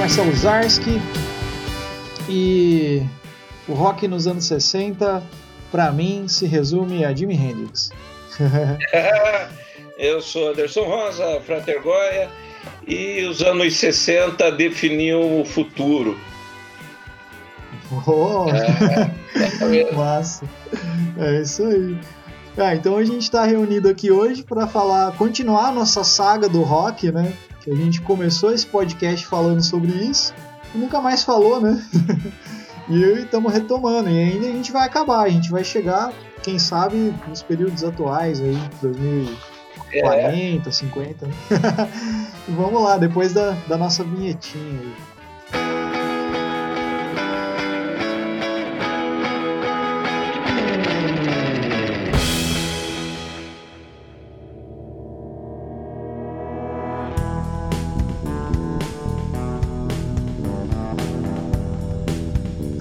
Marcelo Zarski e o rock nos anos 60, para mim, se resume a Jimi Hendrix. Eu sou Anderson Rosa, Frater Goya, e os anos 60 definiu o futuro. Oh, é, massa. É isso aí. Ah, então a gente está reunido aqui hoje para falar, continuar a nossa saga do rock, né? A gente começou esse podcast falando sobre isso e nunca mais falou, né? e estamos retomando e ainda a gente vai acabar, a gente vai chegar, quem sabe, nos períodos atuais aí, 2040, é. 50. Né? vamos lá, depois da, da nossa vinhetinha aí.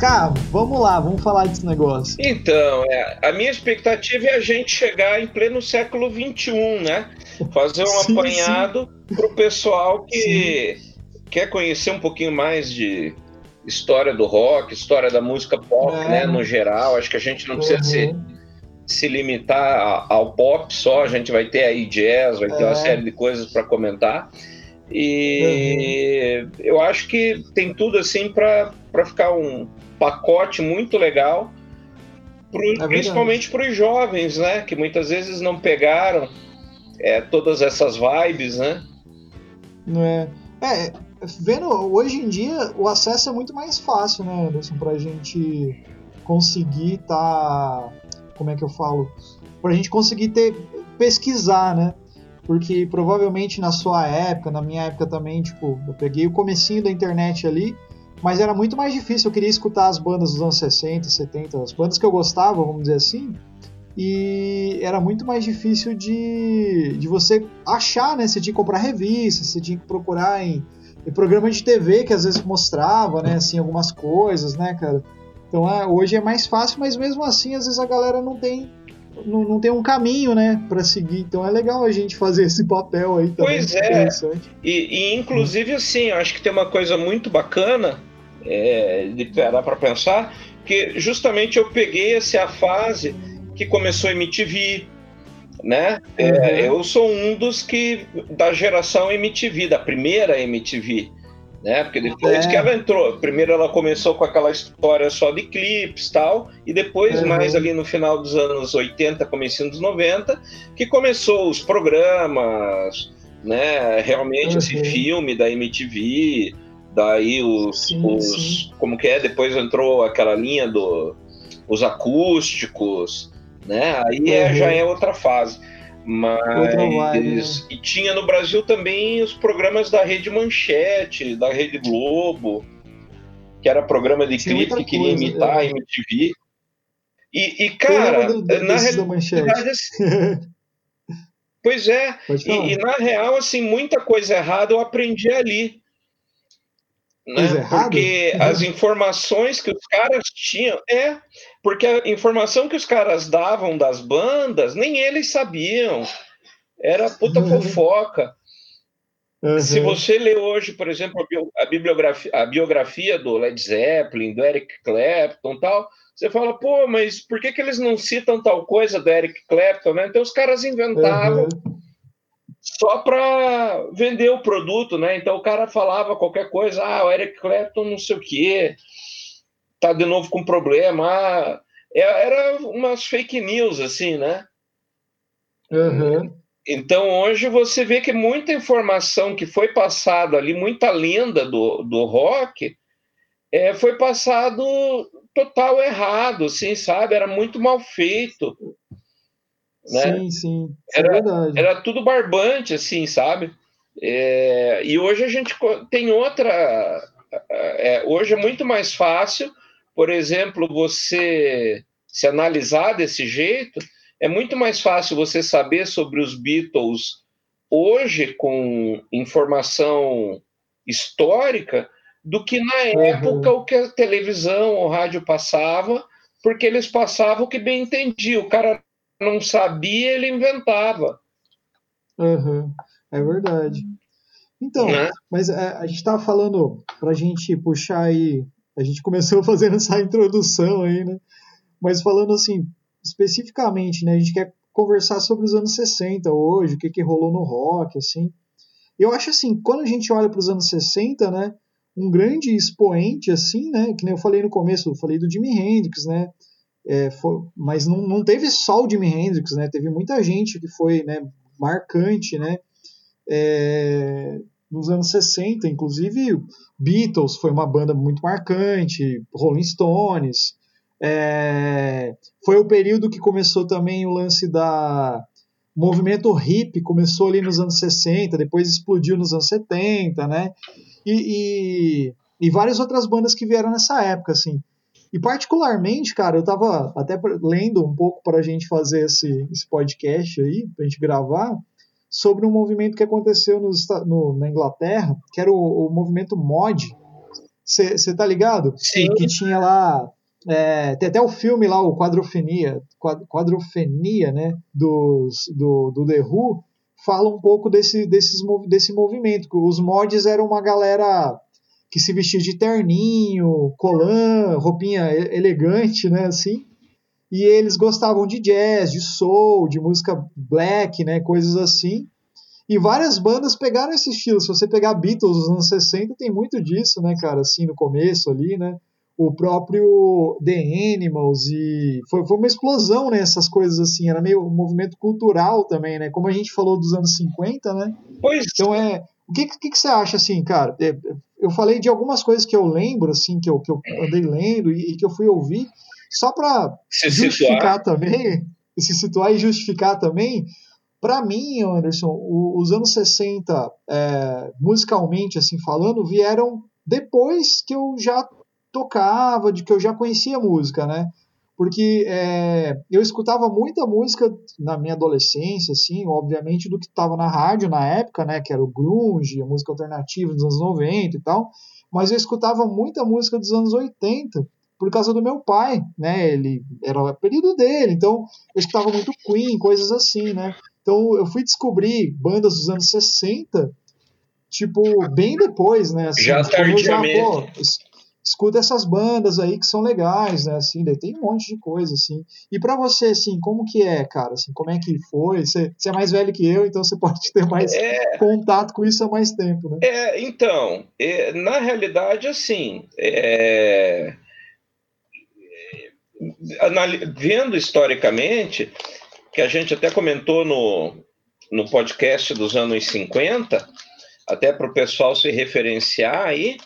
Cara, vamos lá, vamos falar desse negócio. Então, é, a minha expectativa é a gente chegar em pleno século XXI, né? Fazer um sim, apanhado para o pessoal que sim. quer conhecer um pouquinho mais de história do rock, história da música pop, é. né? No geral, acho que a gente não precisa uhum. se, se limitar ao pop só, a gente vai ter aí jazz, vai ter uma é. série de coisas para comentar. E uhum. eu acho que tem tudo assim para ficar um, pacote muito legal, pro, é principalmente para os jovens, né? Que muitas vezes não pegaram é, todas essas vibes, né? É, é, vendo hoje em dia o acesso é muito mais fácil, né, Anderson, para a gente conseguir tá, como é que eu falo, para a gente conseguir ter pesquisar, né? Porque provavelmente na sua época, na minha época também, tipo, eu peguei o comecinho da internet ali, mas era muito mais difícil. Eu queria escutar as bandas dos anos 60, 70, as bandas que eu gostava, vamos dizer assim. E era muito mais difícil de, de você achar, né? Você tinha que comprar revistas, você tinha que procurar em, em programa de TV que às vezes mostrava, né? Assim, algumas coisas, né, cara? Então é, hoje é mais fácil, mas mesmo assim, às vezes a galera não tem não, não tem um caminho, né, para seguir. Então é legal a gente fazer esse papel aí também. Pois é. E, e, inclusive assim, acho que tem uma coisa muito bacana é, de parar para pensar, que justamente eu peguei essa fase que começou a MTV, né? É, uhum. É, eu sou um dos que da geração MTV, da primeira MTV, né? Porque depois é. que ela entrou, primeiro ela começou com aquela história só de clipes tal, e depois uhum. mais ali no final dos anos 80, comecinho dos 90, que começou os programas, né? Realmente uhum. esse filme da MTV, Daí os, sim, os sim. como que é? Depois entrou aquela linha do os acústicos, né? Aí uhum. é, já é outra fase. Mas e tinha no Brasil também os programas da Rede Manchete, da Rede Globo, que era programa de clipe que queria imitar é. a MTV. E, e cara, do, do, na realidade, assim, pois é, e, e, na real, assim, muita coisa errada eu aprendi ali né? Porque as informações que os caras tinham. É, porque a informação que os caras davam das bandas, nem eles sabiam. Era puta uhum. fofoca. Uhum. Se você lê hoje, por exemplo, a bibliografia, a biografia do Led Zeppelin, do Eric Clapton tal, você fala, pô, mas por que, que eles não citam tal coisa do Eric Clapton? Né? Então os caras inventavam uhum só para vender o produto, né? Então o cara falava qualquer coisa, ah, o Eric Clapton não sei o quê, tá de novo com problema, ah, é, era umas fake news, assim, né? Uhum. Então hoje você vê que muita informação que foi passada ali, muita lenda do, do rock, é, foi passado total errado, assim, sabe? Era muito mal feito. Né? Sim, sim. É era, verdade. era tudo barbante, assim, sabe? É, e hoje a gente tem outra. É, hoje é muito mais fácil, por exemplo, você se analisar desse jeito, é muito mais fácil você saber sobre os Beatles hoje com informação histórica do que na uhum. época o que a televisão ou rádio passava, porque eles passavam o que bem entendia. O cara não sabia, ele inventava. Uhum, é verdade. Então, né? mas é, a gente estava falando, para a gente puxar aí, a gente começou fazendo essa introdução aí, né? Mas falando assim, especificamente, né? A gente quer conversar sobre os anos 60 hoje, o que, que rolou no rock, assim. Eu acho assim, quando a gente olha para os anos 60, né? Um grande expoente, assim, né? Que nem eu falei no começo, eu falei do Jimi Hendrix, né? É, foi, mas não, não teve só o Jimi Hendrix, né? Teve muita gente que foi né, marcante, né? É, nos anos 60, inclusive Beatles foi uma banda muito marcante, Rolling Stones. É, foi o período que começou também o lance da movimento hip, começou ali nos anos 60, depois explodiu nos anos 70, né? E, e, e várias outras bandas que vieram nessa época, assim. E particularmente, cara, eu tava até lendo um pouco para a gente fazer esse, esse podcast aí, para a gente gravar, sobre um movimento que aconteceu nos, no, na Inglaterra, que era o, o movimento mod. Você tá ligado? Sim. Que, tinha lá. É, tem até o filme lá, o Quadrofenia, Quadrofenia, né? Dos, do, do The Who, fala um pouco desse, desses, desse movimento. Os mods eram uma galera que se vestia de terninho, colã, roupinha elegante, né? Assim e eles gostavam de jazz, de soul, de música black, né, coisas assim. E várias bandas pegaram esse estilo. Se você pegar Beatles dos anos 60, tem muito disso, né, cara, assim, no começo ali, né? O próprio The Animals e foi, foi uma explosão, né, essas coisas assim, era meio um movimento cultural também, né? Como a gente falou dos anos 50, né? Pois. Então é, o que, que, que você acha assim, cara? É, eu falei de algumas coisas que eu lembro assim, que eu, que eu andei lendo e, e que eu fui ouvir. Só para justificar situar. também, se situar e justificar também, para mim, Anderson, os anos 60, é, musicalmente assim falando, vieram depois que eu já tocava, de que eu já conhecia música, né? Porque é, eu escutava muita música na minha adolescência, assim, obviamente do que estava na rádio na época, né? Que era o grunge, a música alternativa dos anos 90 e tal. Mas eu escutava muita música dos anos 80 por causa do meu pai, né? Ele era o período dele, então eu escutava muito Queen, coisas assim, né? Então eu fui descobrir bandas dos anos 60, tipo, bem depois, né? Assim, já tardiamente. Pô, escuta essas bandas aí que são legais, né? Assim, tem um monte de coisa, assim. E para você, assim, como que é, cara? Assim, como é que foi? Você, você é mais velho que eu, então você pode ter mais é... contato com isso há mais tempo, né? É, então, é, na realidade, assim, é vendo historicamente, que a gente até comentou no, no podcast dos anos 50, até para o pessoal se referenciar aí,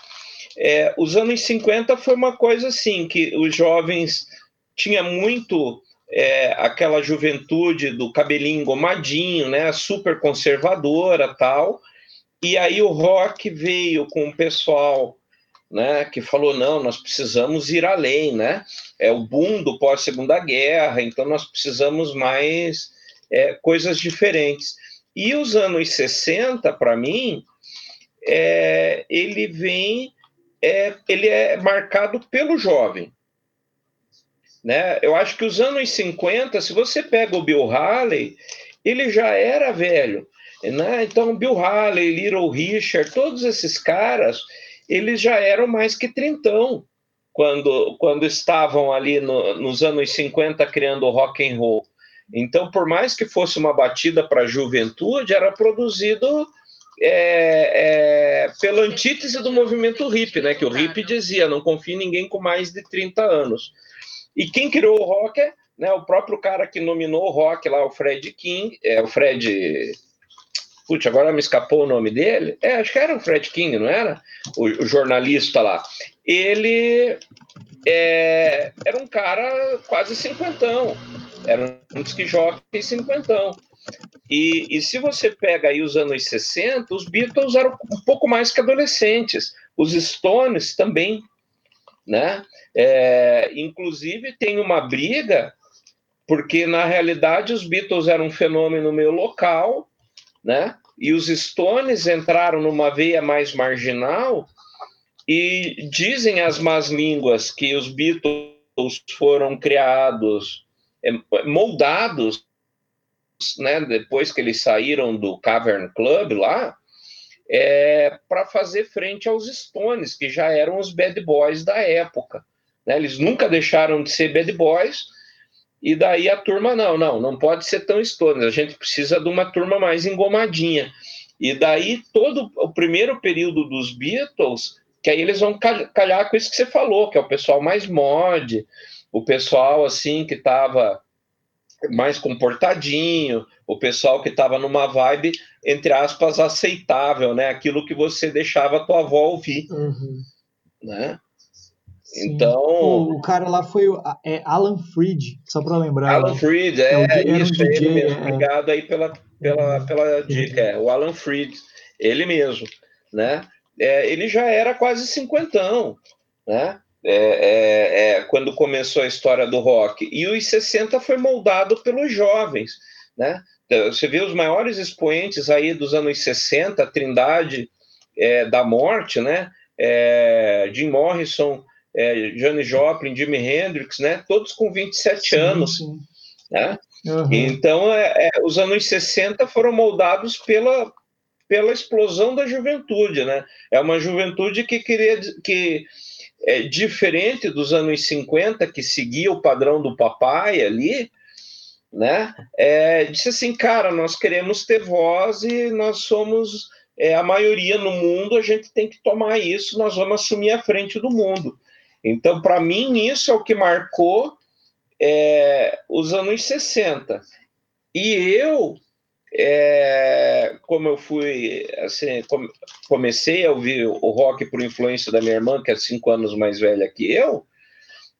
é, os anos 50 foi uma coisa assim, que os jovens tinha muito é, aquela juventude do cabelinho engomadinho, né, super conservadora tal, e aí o rock veio com o pessoal né, que falou não, nós precisamos ir além, né? É o boom do pós Segunda Guerra, então nós precisamos mais é, coisas diferentes. E os anos 60, para mim, é, ele vem, é, ele é marcado pelo jovem. Né? Eu acho que os anos 50, se você pega o Bill Haley, ele já era velho. Né? Então, Bill Haley, Little Richard, todos esses caras, eles já eram mais que trintão quando, quando estavam ali no, nos anos 50 criando o rock and roll. Então, por mais que fosse uma batida para a juventude, era produzido é, é, pela antítese do movimento hip, né? Que o hip dizia, não confie em ninguém com mais de 30 anos. E quem criou o rock é né, o próprio cara que nominou o rock lá, o Fred King, é o Fred Putz, agora me escapou o nome dele. É, acho que era o Fred King, não era? O, o jornalista lá. Ele é, era um cara quase cinquentão. Era um disque jockey cinquentão. E, e se você pega aí os anos 60, os Beatles eram um pouco mais que adolescentes. Os Stones também, né? É, inclusive tem uma briga, porque na realidade os Beatles eram um fenômeno meio local, né? E os Stones entraram numa veia mais marginal e dizem as más línguas que os Beatles foram criados, é, moldados, né, depois que eles saíram do Cavern Club lá, é, para fazer frente aos Stones, que já eram os bad boys da época. Né? Eles nunca deixaram de ser bad boys, e daí a turma, não, não, não pode ser tão Stones, a gente precisa de uma turma mais engomadinha. E daí todo o primeiro período dos Beatles, que aí eles vão calhar com isso que você falou, que é o pessoal mais mod, o pessoal assim que estava mais comportadinho, o pessoal que estava numa vibe, entre aspas, aceitável, né? Aquilo que você deixava a tua avó ouvir, uhum. né? Então. O, o, cara lá foi o é Alan Freed, só para lembrar. Alan né? Freed, é, é isso, um DJ, ele mesmo. É... Obrigado aí pela, pela, uhum. pela dica. É, o Alan Freed, ele mesmo, né? É, ele já era quase cinquentão, né? É, é, é, quando começou a história do rock. E os 60 foi moldado pelos jovens, né? Você vê os maiores expoentes aí dos anos 60, Trindade é, da Morte, né? É, Jim Morrison, é, Johnny Joplin, Jimi Hendrix, né? Todos com 27 sim, anos. Sim. Né? Uhum. Então, é, é, os anos 60 foram moldados pela, pela explosão da juventude, né? É uma juventude que queria que é diferente dos anos 50 que seguia o padrão do papai ali, né? É, disse assim, cara, nós queremos ter voz e nós somos é, a maioria no mundo, a gente tem que tomar isso, nós vamos assumir a frente do mundo. Então, para mim, isso é o que marcou é, os anos 60. E eu, é, como eu fui, assim, comecei a ouvir o rock por influência da minha irmã, que é cinco anos mais velha que eu,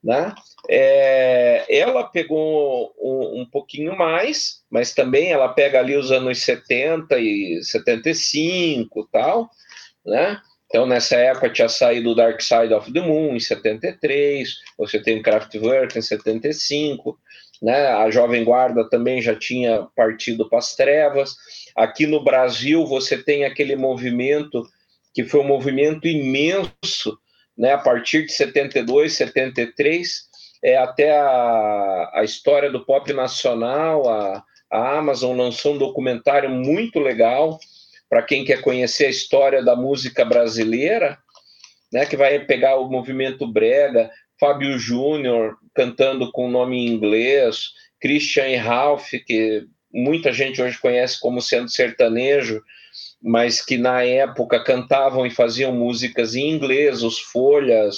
né? É, ela pegou um, um, pouquinho mais, mas também ela pega ali os anos 70 e 75 tal, né? Então, nessa época tinha saído o Dark Side of the Moon, em 73, você tem Kraftwerk em 75, né? a Jovem Guarda também já tinha partido para as trevas. Aqui no Brasil, você tem aquele movimento que foi um movimento imenso, né? a partir de 72, 73, é, até a, a história do pop nacional, a, a Amazon lançou um documentário muito legal, para quem quer conhecer a história da música brasileira, né, que vai pegar o movimento brega, Fábio Júnior cantando com nome em inglês, Christian e Ralph, que muita gente hoje conhece como sendo sertanejo, mas que na época cantavam e faziam músicas em inglês, os Folhas,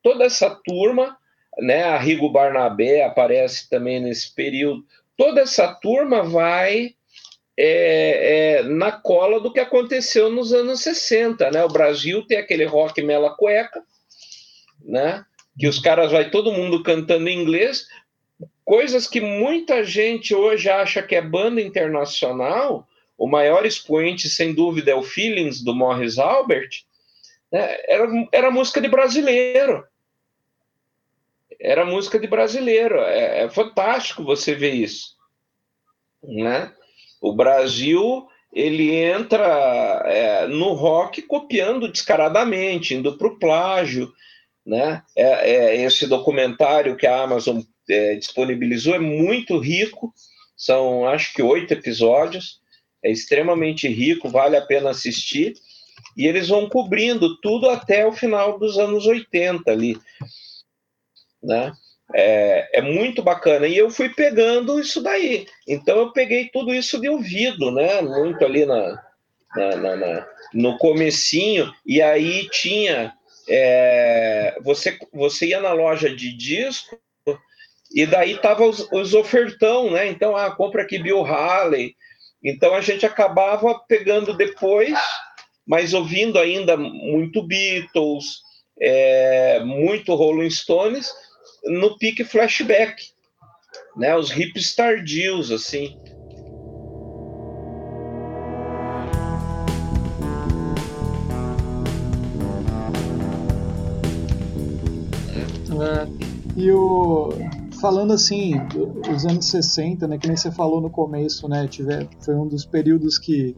toda essa turma, né, a Rigo Barnabé aparece também nesse período, toda essa turma vai é, é, na cola do que aconteceu nos anos 60, né? O Brasil tem aquele rock mela cueca, né? Que os caras vai todo mundo cantando em inglês, coisas que muita gente hoje acha que é banda internacional. O maior expoente, sem dúvida, é o Feelings do Morris Albert. Né? Era, era música de brasileiro. Era música de brasileiro. É, é fantástico você ver isso, né? O Brasil ele entra é, no rock copiando descaradamente, indo para o plágio. Né? É, é, esse documentário que a Amazon é, disponibilizou é muito rico, são acho que oito episódios, é extremamente rico, vale a pena assistir. E eles vão cobrindo tudo até o final dos anos 80 ali. Né? É, é, muito bacana. E eu fui pegando isso daí. Então eu peguei tudo isso de ouvido, né? Muito ali na, na, na, na no comecinho. E aí tinha... É, você, você ia na loja de disco e daí tava os, os ofertão, né? Então, ah, compra aqui Bill Haley. Então a gente acabava pegando depois, mas ouvindo ainda muito Beatles, é, muito Rolling Stones, no pique flashback, né? Os hips tardios, assim. É, e o falando assim, os anos 60, né, que nem você falou no começo, né, tiver, foi um dos períodos que,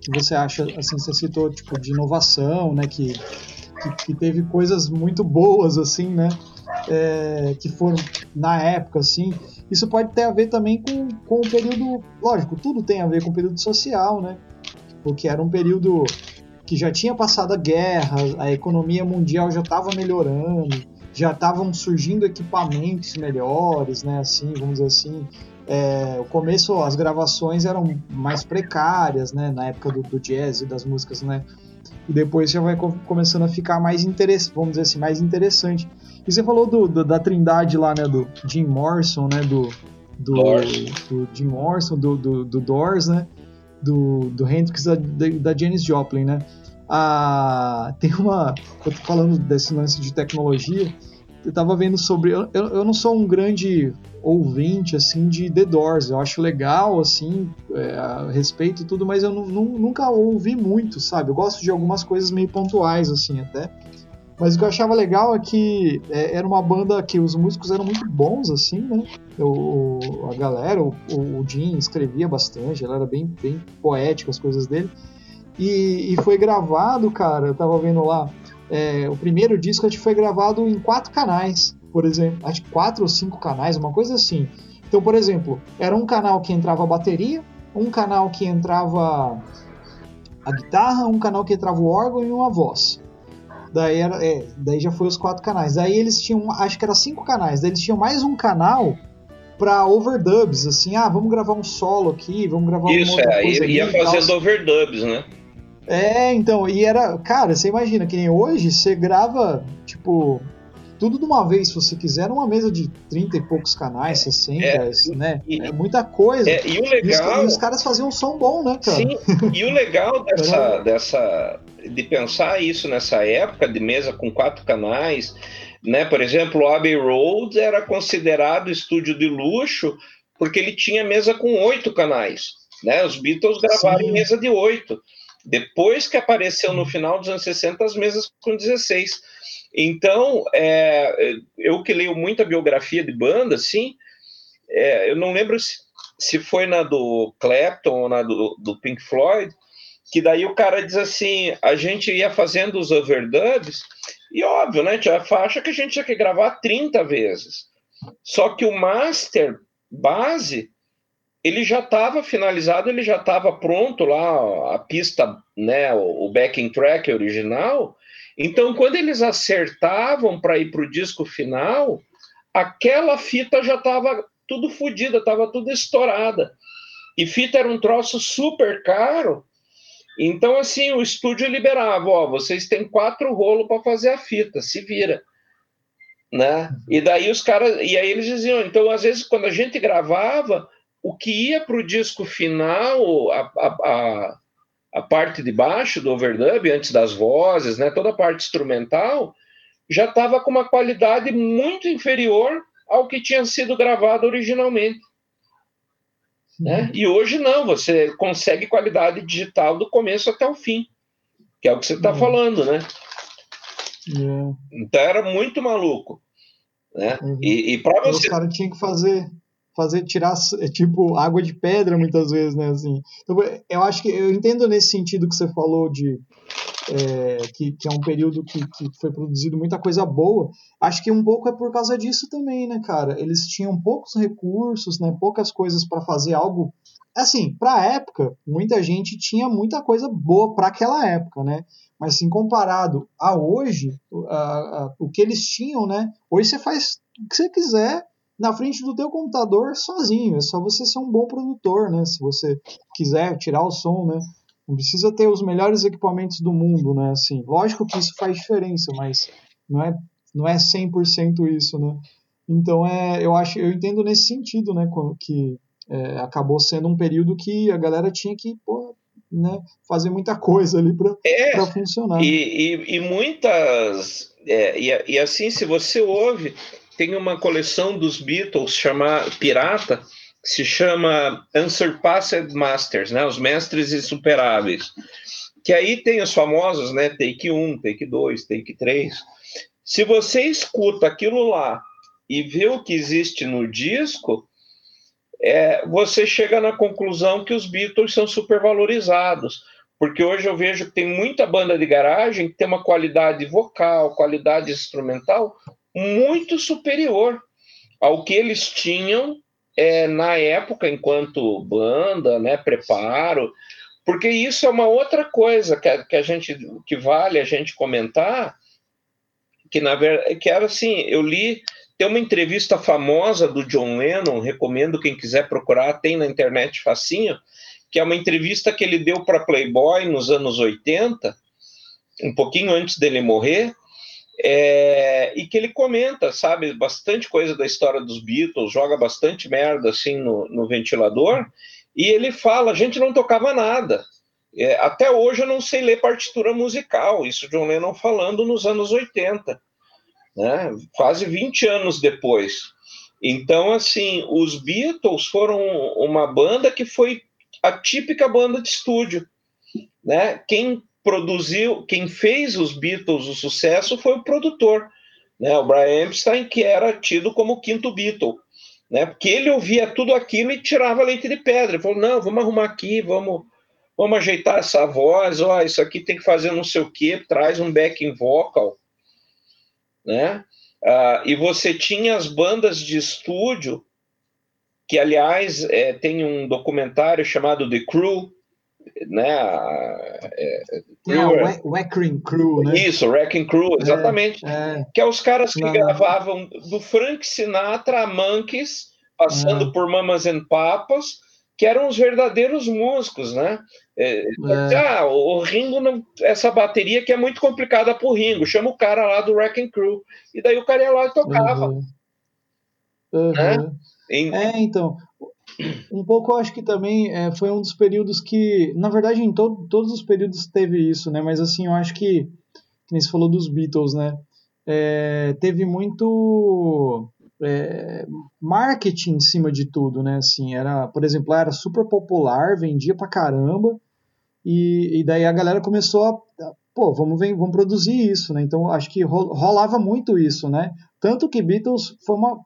que você acha, assim, você citou, tipo, de inovação, né, que, que, que teve coisas muito boas, assim, né, é, que foram na época, assim. Isso pode ter a ver também com, com o período. Lógico, tudo tem a ver com o período social, né? porque era um período que já tinha passado a guerra, a economia mundial já estava melhorando, já estavam surgindo equipamentos melhores, né? Assim, vamos dizer assim. É, o começo, as gravações eram mais precárias, né? Na época do, do jazz e das músicas, né? E depois já vai começando a ficar mais interessante, vamos dizer assim, mais interessante. E você falou do, do, da trindade lá, né? Do Jim Morrison, né? Do, do, do Jim Morrison, do, do, do Doors, né? Do, do Hendrix, da, da Janis Joplin, né? Ah, tem uma. Eu tô falando desse lance de tecnologia. Eu tava vendo sobre. Eu, eu não sou um grande ouvinte assim de The Doors. Eu acho legal assim, é, respeito tudo, mas eu nunca ouvi muito, sabe? Eu gosto de algumas coisas meio pontuais assim até. Mas o que eu achava legal é que é, era uma banda que os músicos eram muito bons, assim, né? O, a galera, o, o Jim escrevia bastante, ele era bem, bem poético as coisas dele. E, e foi gravado, cara, eu tava vendo lá, é, o primeiro disco foi gravado em quatro canais, por exemplo, acho que quatro ou cinco canais, uma coisa assim. Então, por exemplo, era um canal que entrava a bateria, um canal que entrava a guitarra, um canal que entrava o órgão e uma voz. Daí, era, é, daí já foi os quatro canais. Daí eles tinham, acho que era cinco canais. Daí eles tinham mais um canal para overdubs, assim, ah, vamos gravar um solo aqui, vamos gravar Isso, uma é, coisa ia, ia fazendo overdubs, né? É, então, e era. Cara, você imagina que nem hoje você grava, tipo, tudo de uma vez, se você quiser, uma mesa de 30 e poucos canais, 60, é, né? E, é muita coisa. É, e o legal. E os, caras faziam um som bom, né, cara? Sim, e o legal dessa, dessa. de pensar isso nessa época, de mesa com quatro canais, né? Por exemplo, o Abbey Road era considerado estúdio de luxo porque ele tinha mesa com oito canais. Né? Os Beatles gravaram Sim. mesa de oito. Depois que apareceu no final dos anos 60 as mesas com 16. Então, é, eu que leio muita biografia de banda, assim, é, eu não lembro se, se foi na do Clapton ou na do, do Pink Floyd, que daí o cara diz assim, a gente ia fazendo os overdubs, e óbvio, né, tinha a faixa que a gente tinha que gravar 30 vezes. Só que o master base ele já estava finalizado, ele já estava pronto lá, a pista, né, o backing track original. Então, quando eles acertavam para ir para o disco final, aquela fita já estava tudo fodida, estava tudo estourada. E fita era um troço super caro. Então, assim, o estúdio liberava: ó, vocês têm quatro rolos para fazer a fita, se vira. Né? E daí os caras. E aí eles diziam: então, às vezes, quando a gente gravava o que ia para o disco final, a, a, a, a, parte de baixo do overdub, antes das vozes, né, toda a parte instrumental, já estava com uma qualidade muito inferior ao que tinha sido gravado originalmente. Né? E hoje não, você consegue qualidade digital do começo até o fim, que é o que você está uhum. falando, né? Uhum. Então era muito maluco. Né? Uhum. E, e para você. Os caras tinham que fazer fazer tirar é, tipo água de pedra muitas vezes, né? Assim. Então, eu acho que eu entendo nesse sentido que você falou de é, que, que, é um período que, que foi produzido muita coisa boa. Acho que um pouco é por causa disso também, né, cara? Eles tinham poucos recursos, né? Poucas coisas para fazer algo. Assim, para época, muita gente tinha muita coisa boa para aquela época, né? Mas assim, comparado a hoje, a, a, o que eles tinham, né? Hoje você faz o que você quiser na frente do teu computador sozinho. É só você ser um bom produtor, né? Se você quiser tirar o som, né? Não precisa ter os melhores equipamentos do mundo, né? Assim, lógico que isso faz diferença, mas não é não é 100% isso, né? Então é, eu acho, eu entendo nesse sentido, né, que é, acabou sendo um período que a galera tinha que pô, né, fazer muita coisa ali para é, funcionar. E, e, e muitas é, e, e assim, se você ouve tem uma coleção dos Beatles chamada Pirata, que se chama Unsurpassed Masters, né? Os mestres insuperáveis. Que aí tem os famosos, né? Take 1, take 2, take 3. Se você escuta aquilo lá e vê o que existe no disco, é, você chega na conclusão que os Beatles são supervalorizados. Porque hoje eu vejo que tem muita banda de garagem que tem uma qualidade vocal, qualidade instrumental muito superior ao que eles tinham é, na época, enquanto banda, né, preparo, porque isso é uma outra coisa que que a gente que vale a gente comentar, que na verdade que era assim, eu li tem uma entrevista famosa do John Lennon, recomendo quem quiser procurar, tem na internet facinho, que é uma entrevista que ele deu para Playboy nos anos 80, um pouquinho antes dele morrer, é, e que ele comenta, sabe, bastante coisa da história dos Beatles, joga bastante merda assim no, no ventilador, e ele fala: a gente não tocava nada. É, até hoje eu não sei ler partitura musical, isso John Lennon falando nos anos 80, né? quase 20 anos depois. Então, assim, os Beatles foram uma banda que foi a típica banda de estúdio. Né? Quem produziu, quem fez os Beatles o sucesso foi o produtor, né? o Brian Epstein, que era tido como o quinto Beatle né? Porque ele ouvia tudo aquilo e tirava leite de pedra. Ele falou: não, vamos arrumar aqui, vamos, vamos ajeitar essa voz, ó, isso aqui tem que fazer não sei o quê, traz um backing vocal, né? Ah, e você tinha as bandas de estúdio, que aliás é, tem um documentário chamado The Crew, né? É, é, o Wrecking Crew, né? Isso, Wrecking Crew, é, exatamente. É, que é os caras que gravavam do Frank Sinatra a Monkeys, passando é. por Mamas and Papas, que eram os verdadeiros músicos, né? É, ah, o Ringo, não, essa bateria que é muito complicada pro Ringo, chama o cara lá do Wrecking Crew. E daí o cara ia lá e tocava. Uhum. Uhum. Né? É, então, um pouco eu acho que também é, foi um dos períodos que, na verdade, em to todos os períodos teve isso, né? Mas assim, eu acho que, que você falou dos Beatles, né? É, teve muito é, marketing em cima de tudo, né? Assim, era, por exemplo, era super popular, vendia pra caramba, e, e daí a galera começou a, pô, vamos, ver, vamos produzir isso, né? Então acho que rolava muito isso, né? Tanto que Beatles foi uma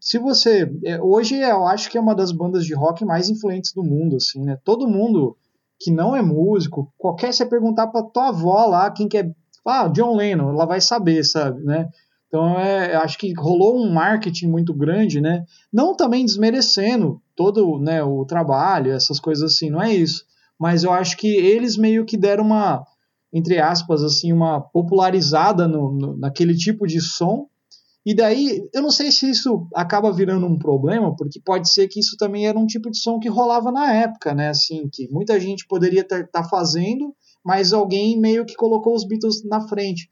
se você é, hoje eu acho que é uma das bandas de rock mais influentes do mundo, assim, né? Todo mundo que não é músico, qualquer você perguntar para tua avó lá quem quer, ah, John Lennon, ela vai saber, sabe, né? Então é, acho que rolou um marketing muito grande, né? Não também desmerecendo todo, né, o trabalho, essas coisas assim, não é isso. Mas eu acho que eles meio que deram uma, entre aspas, assim, uma popularizada no, no naquele tipo de som e daí, eu não sei se isso acaba virando um problema, porque pode ser que isso também era um tipo de som que rolava na época, né? Assim, que muita gente poderia estar tá fazendo, mas alguém meio que colocou os Beatles na frente.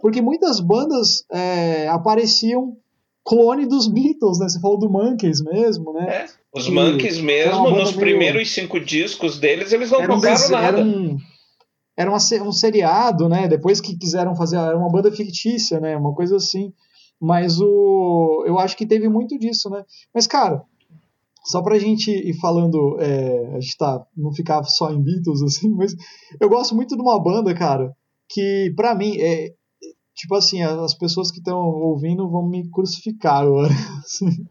Porque muitas bandas é, apareciam clone dos Beatles, né? Você falou do Monkeys mesmo, né? É, os que Monkeys mesmo, nos meio... primeiros cinco discos deles, eles não tocaram um, nada. Era um, era uma, um seriado, né? Depois que quiseram fazer, era uma banda fictícia, né? Uma coisa assim. Mas o, eu acho que teve muito disso, né? Mas, cara, só pra gente ir falando, é, a gente tá, não ficar só em Beatles, assim, mas eu gosto muito de uma banda, cara, que pra mim é. Tipo assim, as pessoas que estão ouvindo vão me crucificar agora. Assim.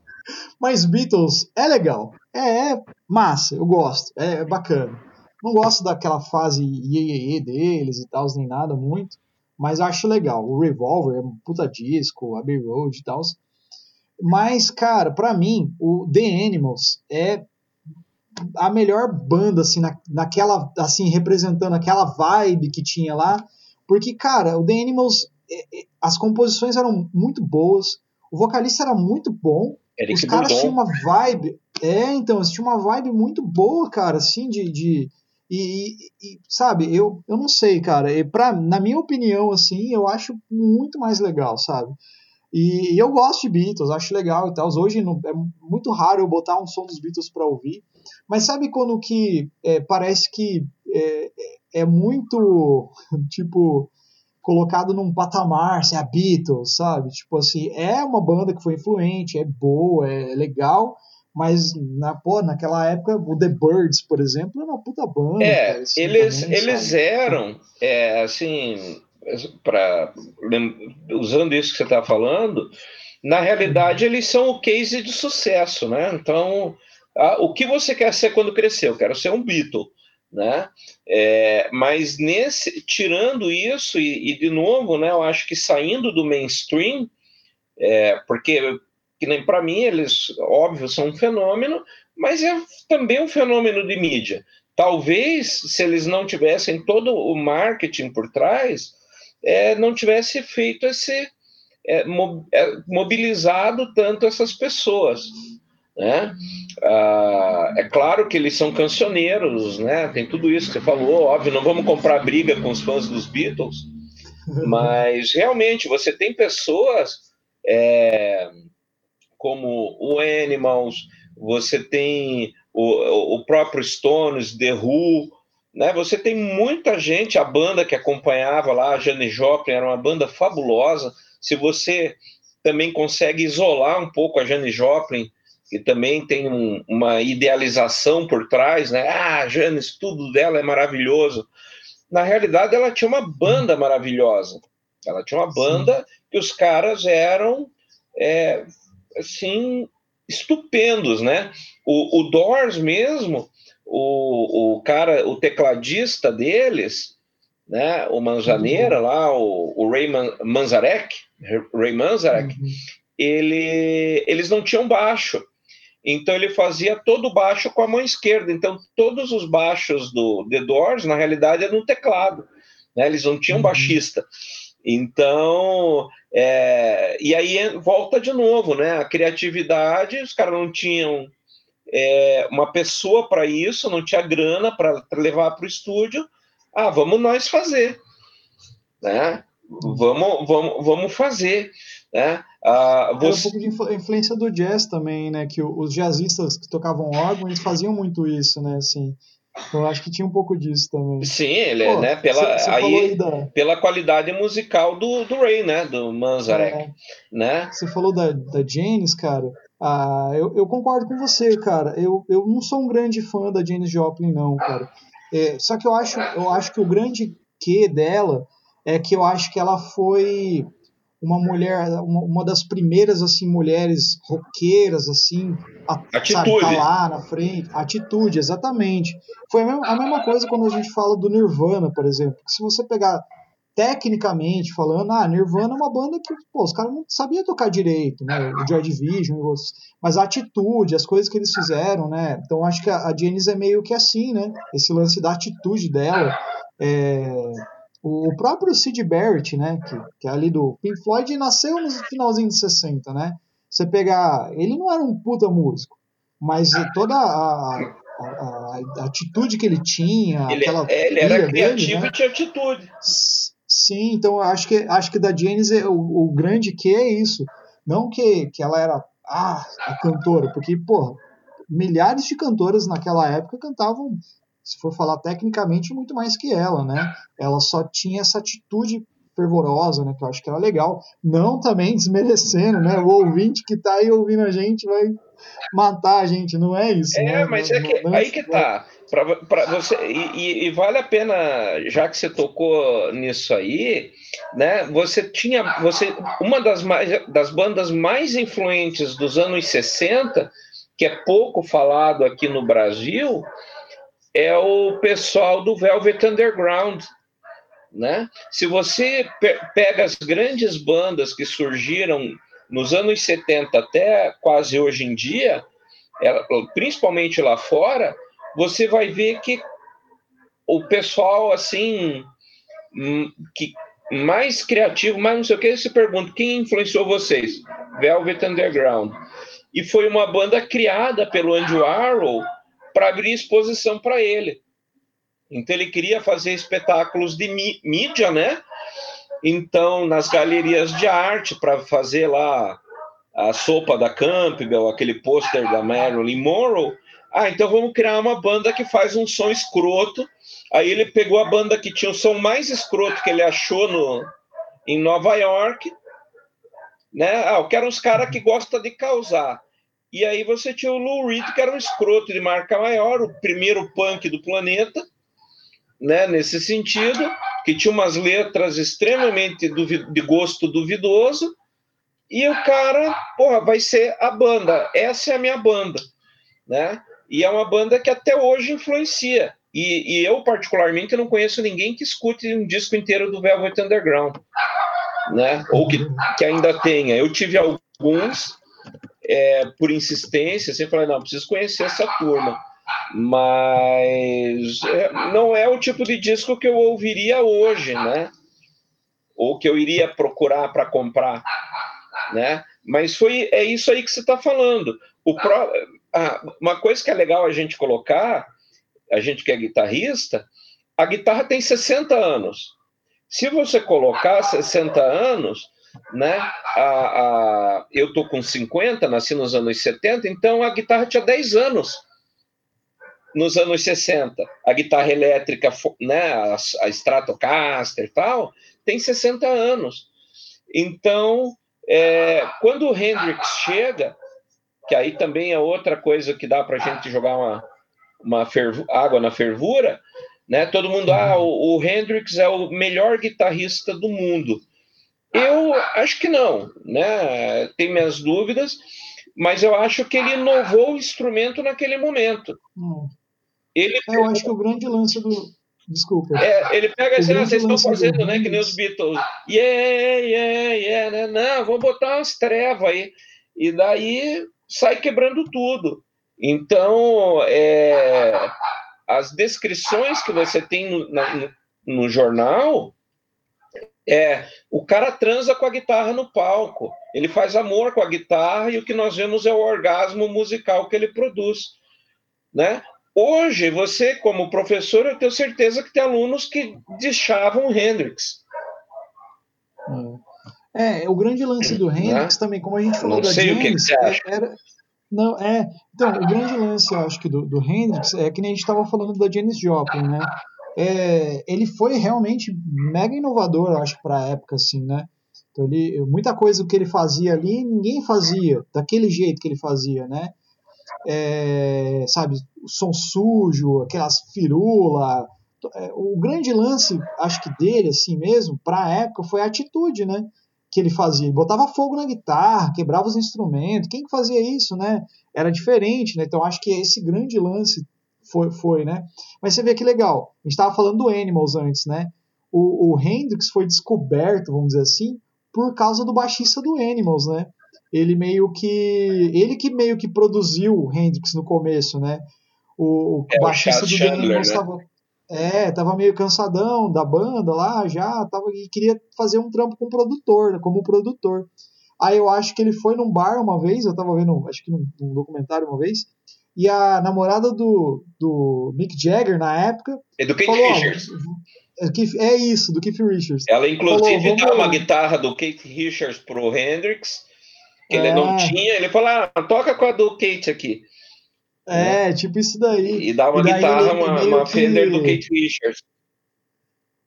Mas Beatles é legal. É, é, massa, eu gosto. É, bacana. Não gosto daquela fase iê, iê, deles e tal, nem nada muito mas acho legal. O Revolver é um puta disco, Abbey Road e tal. Mas, cara, para mim, o The Animals é a melhor banda, assim, na, naquela, assim, representando aquela vibe que tinha lá. Porque, cara, o The Animals, é, é, as composições eram muito boas, o vocalista era muito bom, Eric os caras tinham uma vibe. É, então, eles tinham uma vibe muito boa, cara, assim, de, de e, e, sabe, eu, eu não sei, cara. E pra, na minha opinião, assim, eu acho muito mais legal, sabe? E, e eu gosto de Beatles, acho legal e tal. Hoje não, é muito raro eu botar um som dos Beatles para ouvir. Mas sabe quando que é, parece que é, é, é muito, tipo, colocado num patamar, assim, a Beatles, sabe? Tipo assim, é uma banda que foi influente, é boa, é legal, mas na, pô, naquela época o The Birds, por exemplo, era uma puta banda. É, cara, assim, eles, também, eles eram, é, assim, pra, usando isso que você está falando, na realidade eles são o case de sucesso, né? Então, a, o que você quer ser quando crescer? Eu quero ser um Beatle, né? É, mas nesse, tirando isso e, e, de novo, né? Eu acho que saindo do mainstream, é, porque que nem para mim eles, óbvio, são um fenômeno, mas é também um fenômeno de mídia. Talvez, se eles não tivessem todo o marketing por trás, é, não tivesse feito esse. É, é mobilizado tanto essas pessoas. Né? Ah, é claro que eles são cancioneiros, né? tem tudo isso que você falou, óbvio, não vamos comprar briga com os fãs dos Beatles, mas realmente você tem pessoas é, como o Animals, você tem o, o próprio Stones, The Who, né? Você tem muita gente, a banda que acompanhava lá, a Jane Joplin, era uma banda fabulosa. Se você também consegue isolar um pouco a Jane Joplin, que também tem um, uma idealização por trás, né? Ah, a Janis, tudo dela é maravilhoso. Na realidade, ela tinha uma banda maravilhosa. Ela tinha uma banda Sim. que os caras eram, é, assim, estupendos, né? O, o Doors mesmo, o, o cara, o tecladista deles, né? O Manzaneira uhum. lá, o, o Ray Man, Manzarek, Ray Manzarek, uhum. ele, eles não tinham baixo. Então ele fazia todo o baixo com a mão esquerda. Então todos os baixos do The Doors, na realidade, eram no teclado. Né? Eles não tinham uhum. baixista. Então, é, e aí volta de novo, né? A criatividade, os caras não tinham é, uma pessoa para isso, não tinha grana para levar para o estúdio. Ah, vamos nós fazer, né? Vamos, vamos, vamos fazer, né? Ah, você... Era um pouco de influência do jazz também, né? Que os jazzistas que tocavam órgão, eles faziam muito isso, né? Assim, eu acho que tinha um pouco disso também. Sim, ele, Pô, né? Pela, cê, cê aí, da... pela qualidade musical do, do Ray, né? Do Manzarek, é, né? Você falou da, da Janis, cara. Ah, eu, eu concordo com você, cara. Eu, eu não sou um grande fã da Janis Joplin, não, cara. É, só que eu acho, eu acho que o grande que dela é que eu acho que ela foi uma mulher, uma, uma, das primeiras assim mulheres roqueiras assim, a, atitude. Sabe, tá lá na frente, atitude, exatamente. Foi a mesma, a mesma, coisa quando a gente fala do Nirvana, por exemplo. Se você pegar tecnicamente falando, ah, Nirvana é uma banda que pô, os caras não sabiam tocar direito, né? O Joy Division e outros, mas a atitude, as coisas que eles fizeram, né? Então acho que a, a Janis é meio que assim, né? Esse lance da atitude dela. É, o próprio Sid Barrett, né, que, que é ali do Pink Floyd, nasceu no finalzinho de 60, né? Você pegar, ele não era um puta músico, mas toda a, a, a, atitude que ele tinha, ele, aquela é, ele era criativo dele, né? e tinha atitude. Sim, então acho que acho que da Janis é, o, o grande que é isso, não que, que ela era ah, a cantora, porque pô, milhares de cantoras naquela época cantavam se for falar tecnicamente, muito mais que ela, né? Ela só tinha essa atitude fervorosa, né? Que eu acho que era legal. Não também desmerecendo, né? O ouvinte que tá aí ouvindo a gente vai matar a gente, não é isso. É, né? mas é que, não, aí que tá. Pra, pra você, e, e, vale a pena, já que você tocou nisso aí, né? Você tinha. Você, uma das, mais, das bandas mais influentes dos anos 60, que é pouco falado aqui no Brasil, é o pessoal do Velvet Underground. Né? Se você pe pega as grandes bandas que surgiram nos anos 70 até quase hoje em dia, ela, principalmente lá fora, você vai ver que o pessoal assim hum, que mais criativo, mais não sei o que, se pergunta quem influenciou vocês? Velvet Underground. E foi uma banda criada pelo Andy Warhol para abrir exposição para ele. Então ele queria fazer espetáculos de mídia, né? Então nas galerias de arte para fazer lá a sopa da Campbell, aquele pôster da Marilyn Monroe. Ah, então vamos criar uma banda que faz um som escroto. Aí ele pegou a banda que tinha o som mais escroto que ele achou no, em Nova York, né? Ah, eu quero uns caras que gostam de causar. E aí você tinha o Lou Reed, que era um escroto de marca maior, o primeiro punk do planeta, né, nesse sentido, que tinha umas letras extremamente de gosto duvidoso, e o cara, porra, vai ser a banda, essa é a minha banda, né? E é uma banda que até hoje influencia. E, e eu, particularmente, não conheço ninguém que escute um disco inteiro do Velvet Underground, né? Ou que, que ainda tenha. Eu tive alguns, é, por insistência, sempre falei, não, preciso conhecer essa turma. Mas é, não é o tipo de disco que eu ouviria hoje, né? Ou que eu iria procurar para comprar, né? Mas foi é isso aí que você está falando. O pro, ah, uma coisa que é legal a gente colocar, a gente que é guitarrista, a guitarra tem 60 anos. Se você colocar 60 anos, né? A, a, eu tô com 50, nasci nos anos 70, então a guitarra tinha 10 anos nos anos 60. A guitarra elétrica, né, a, a Stratocaster e tal, tem 60 anos. Então, é, quando o Hendrix chega, que aí também é outra coisa que dá para a gente jogar uma, uma água na fervura, né? Todo mundo, ah, o, o Hendrix é o melhor guitarrista do mundo. Eu acho que não, né? Tem minhas dúvidas, mas eu acho que ele inovou o instrumento naquele momento. Hum. Ele é, eu acho que o grande lance do. Desculpa. É, ele pega assim, ah, vocês estão fazendo, né? Que nem os Beatles. Yeah, yeah, yeah, né? Não, vou botar umas trevas aí. E daí sai quebrando tudo. Então, é, as descrições que você tem no, na, no jornal é o cara transa com a guitarra no palco, ele faz amor com a guitarra e o que nós vemos é o orgasmo musical que ele produz, né? Hoje, você, como professor, eu tenho certeza que tem alunos que deixavam Hendrix. É, o grande lance do Hendrix também, como a gente falou não da sei James, o que, que você acha. Era, não, é. Então, o grande lance, eu acho que do, do Hendrix é que nem a gente estava falando da Janis Joplin, né? É, ele foi realmente mega inovador, acho, para a época, assim, né? Então, ele, muita coisa que ele fazia ali, ninguém fazia daquele jeito que ele fazia, né? É, sabe, o som sujo, aquelas firula. É, o grande lance, acho que dele, assim mesmo, para a época, foi a atitude, né? que ele fazia. Ele botava fogo na guitarra, quebrava os instrumentos. Quem que fazia isso, né? Era diferente, né? Então acho que esse grande lance foi, foi né? Mas você vê que legal. A gente estava falando do Animals antes, né? O, o Hendrix foi descoberto, vamos dizer assim, por causa do baixista do Animals, né? Ele meio que ele que meio que produziu o Hendrix no começo, né? O, o é, baixista o do Chandler, Animals né? estava é, tava meio cansadão da banda lá, já tava e queria fazer um trampo com o produtor, né, como produtor. Aí eu acho que ele foi num bar uma vez, eu tava vendo, acho que num, num documentário uma vez, e a namorada do, do Mick Jagger na época. É do Keith falou, Richards. É, é isso, do Keith Richards. Ela, inclusive, Falou, dá vamos- uma guitarra do Keith Richards pro Hendrix, que ele É. não tinha. Ele falou: ah, toca com a do Kate aqui. É, tipo isso daí. E dá uma E guitarra, ele uma, uma que- Fender do Keith Richards.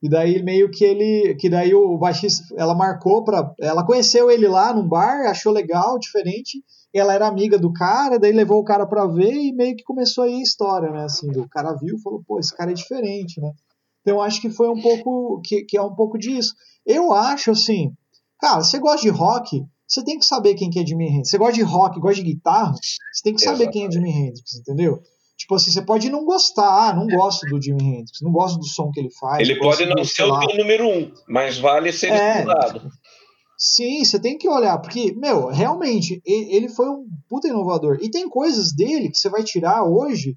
E daí meio que ele, que daí o baixista, ela marcou pra, ela conheceu ele lá num bar, achou legal, diferente. Ela era amiga do cara, daí levou o cara pra ver e meio que começou aí a história, né? Assim, o cara viu, e falou, pô, esse cara é diferente, né? Então eu acho que foi um pouco, que, que é um pouco disso. Eu acho assim, cara, você gosta de rock, você tem que saber quem que é Jimi Hendrix. Você gosta de rock, gosta de guitarra, você tem que saber quem é Jimi Hendrix, entendeu? Tipo assim, você pode não gostar, ah, não gosto do Jimi Hendrix, não gosto do som que ele faz. Ele pode não ser o teu número um, mas vale ser É. estudado. Sim, você tem que olhar, porque, meu, realmente, ele foi um puta inovador. E tem coisas dele que você vai tirar hoje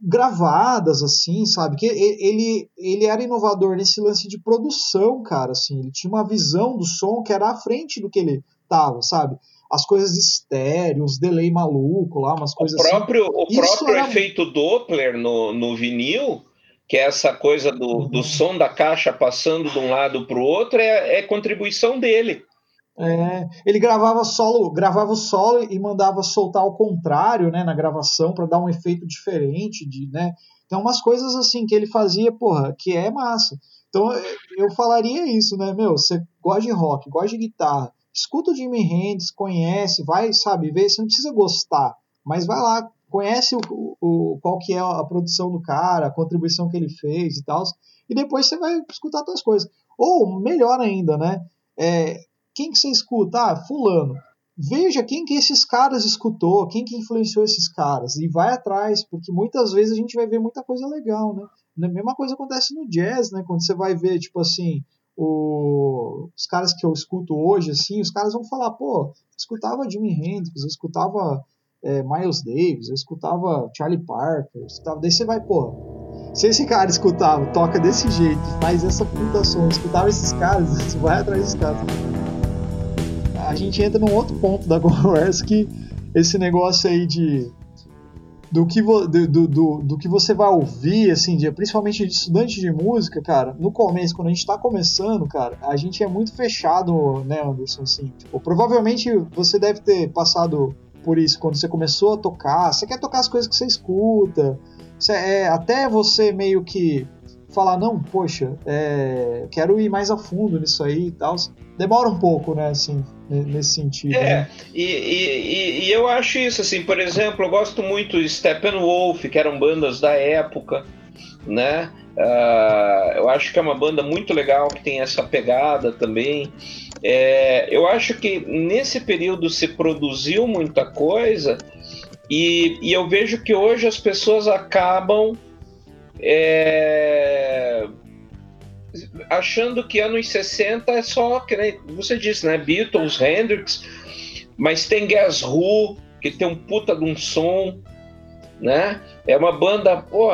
gravadas, assim, sabe? Que ele, ele era inovador nesse lance de produção, cara, assim. Ele tinha uma visão do som que era à frente do que ele tava, sabe? As coisas estéreo, os delay maluco lá, umas O coisas assim. próprio, o Isso próprio era- efeito Doppler no, no vinil, que é essa coisa do, Uhum. do som da caixa passando de um lado para o outro, é, é contribuição dele. É, ele gravava solo, gravava o solo e mandava soltar ao contrário, né, na gravação para dar um efeito diferente, de, né? Então umas coisas assim que ele fazia, porra, que é massa. Então eu- eu falaria isso, né, meu, você gosta de rock, gosta de guitarra, escuta o Jimi Hendrix, conhece, vai, sabe, ver, você não precisa gostar, mas vai lá, conhece o, o qual que é a produção do cara, a contribuição que ele fez e tal, e depois você vai escutar outras coisas. Ou melhor ainda, né? É, quem que você escuta? Ah, fulano. Veja quem que esses caras escutou, quem que influenciou esses caras e vai atrás, porque muitas vezes a gente vai ver muita coisa legal, né? A mesma coisa acontece no jazz, né? Quando você vai ver, tipo assim, o, os caras que eu escuto hoje, assim, os caras vão falar, pô, escutava Jimi Hendrix, eu escutava é, Miles Davis, eu escutava Charlie Parker, eu escutava, daí você vai, pô, se esse cara escutava, toca desse jeito, faz essa puta som, escutava esses caras, você vai atrás desses caras. A gente entra num outro ponto da conversa que esse negócio aí de do que, do, do, do, que você vai ouvir, assim, de, principalmente de estudante de música, cara, no começo, quando a gente tá começando, cara, a gente é muito fechado, né, Anderson, assim. Tipo, provavelmente você deve ter passado por isso quando você começou a tocar, você quer tocar as coisas que você escuta, você, é, até você meio que falar, não, poxa, é, quero ir mais a fundo nisso aí e tal, demora um pouco, né, assim, nesse sentido. É, né? e, e, e, eu acho isso, assim, por exemplo, eu gosto muito de Steppenwolf, que eram bandas da época, né? Uh, eu acho que é uma banda muito legal, que tem essa pegada também. É, eu acho que nesse período se produziu muita coisa e, e eu vejo que hoje as pessoas acabam é, achando que anos 60 é só, que você disse, né? Beatles, Hendrix, mas tem Guess Who, que tem um puta de um som, né? É uma banda, pô,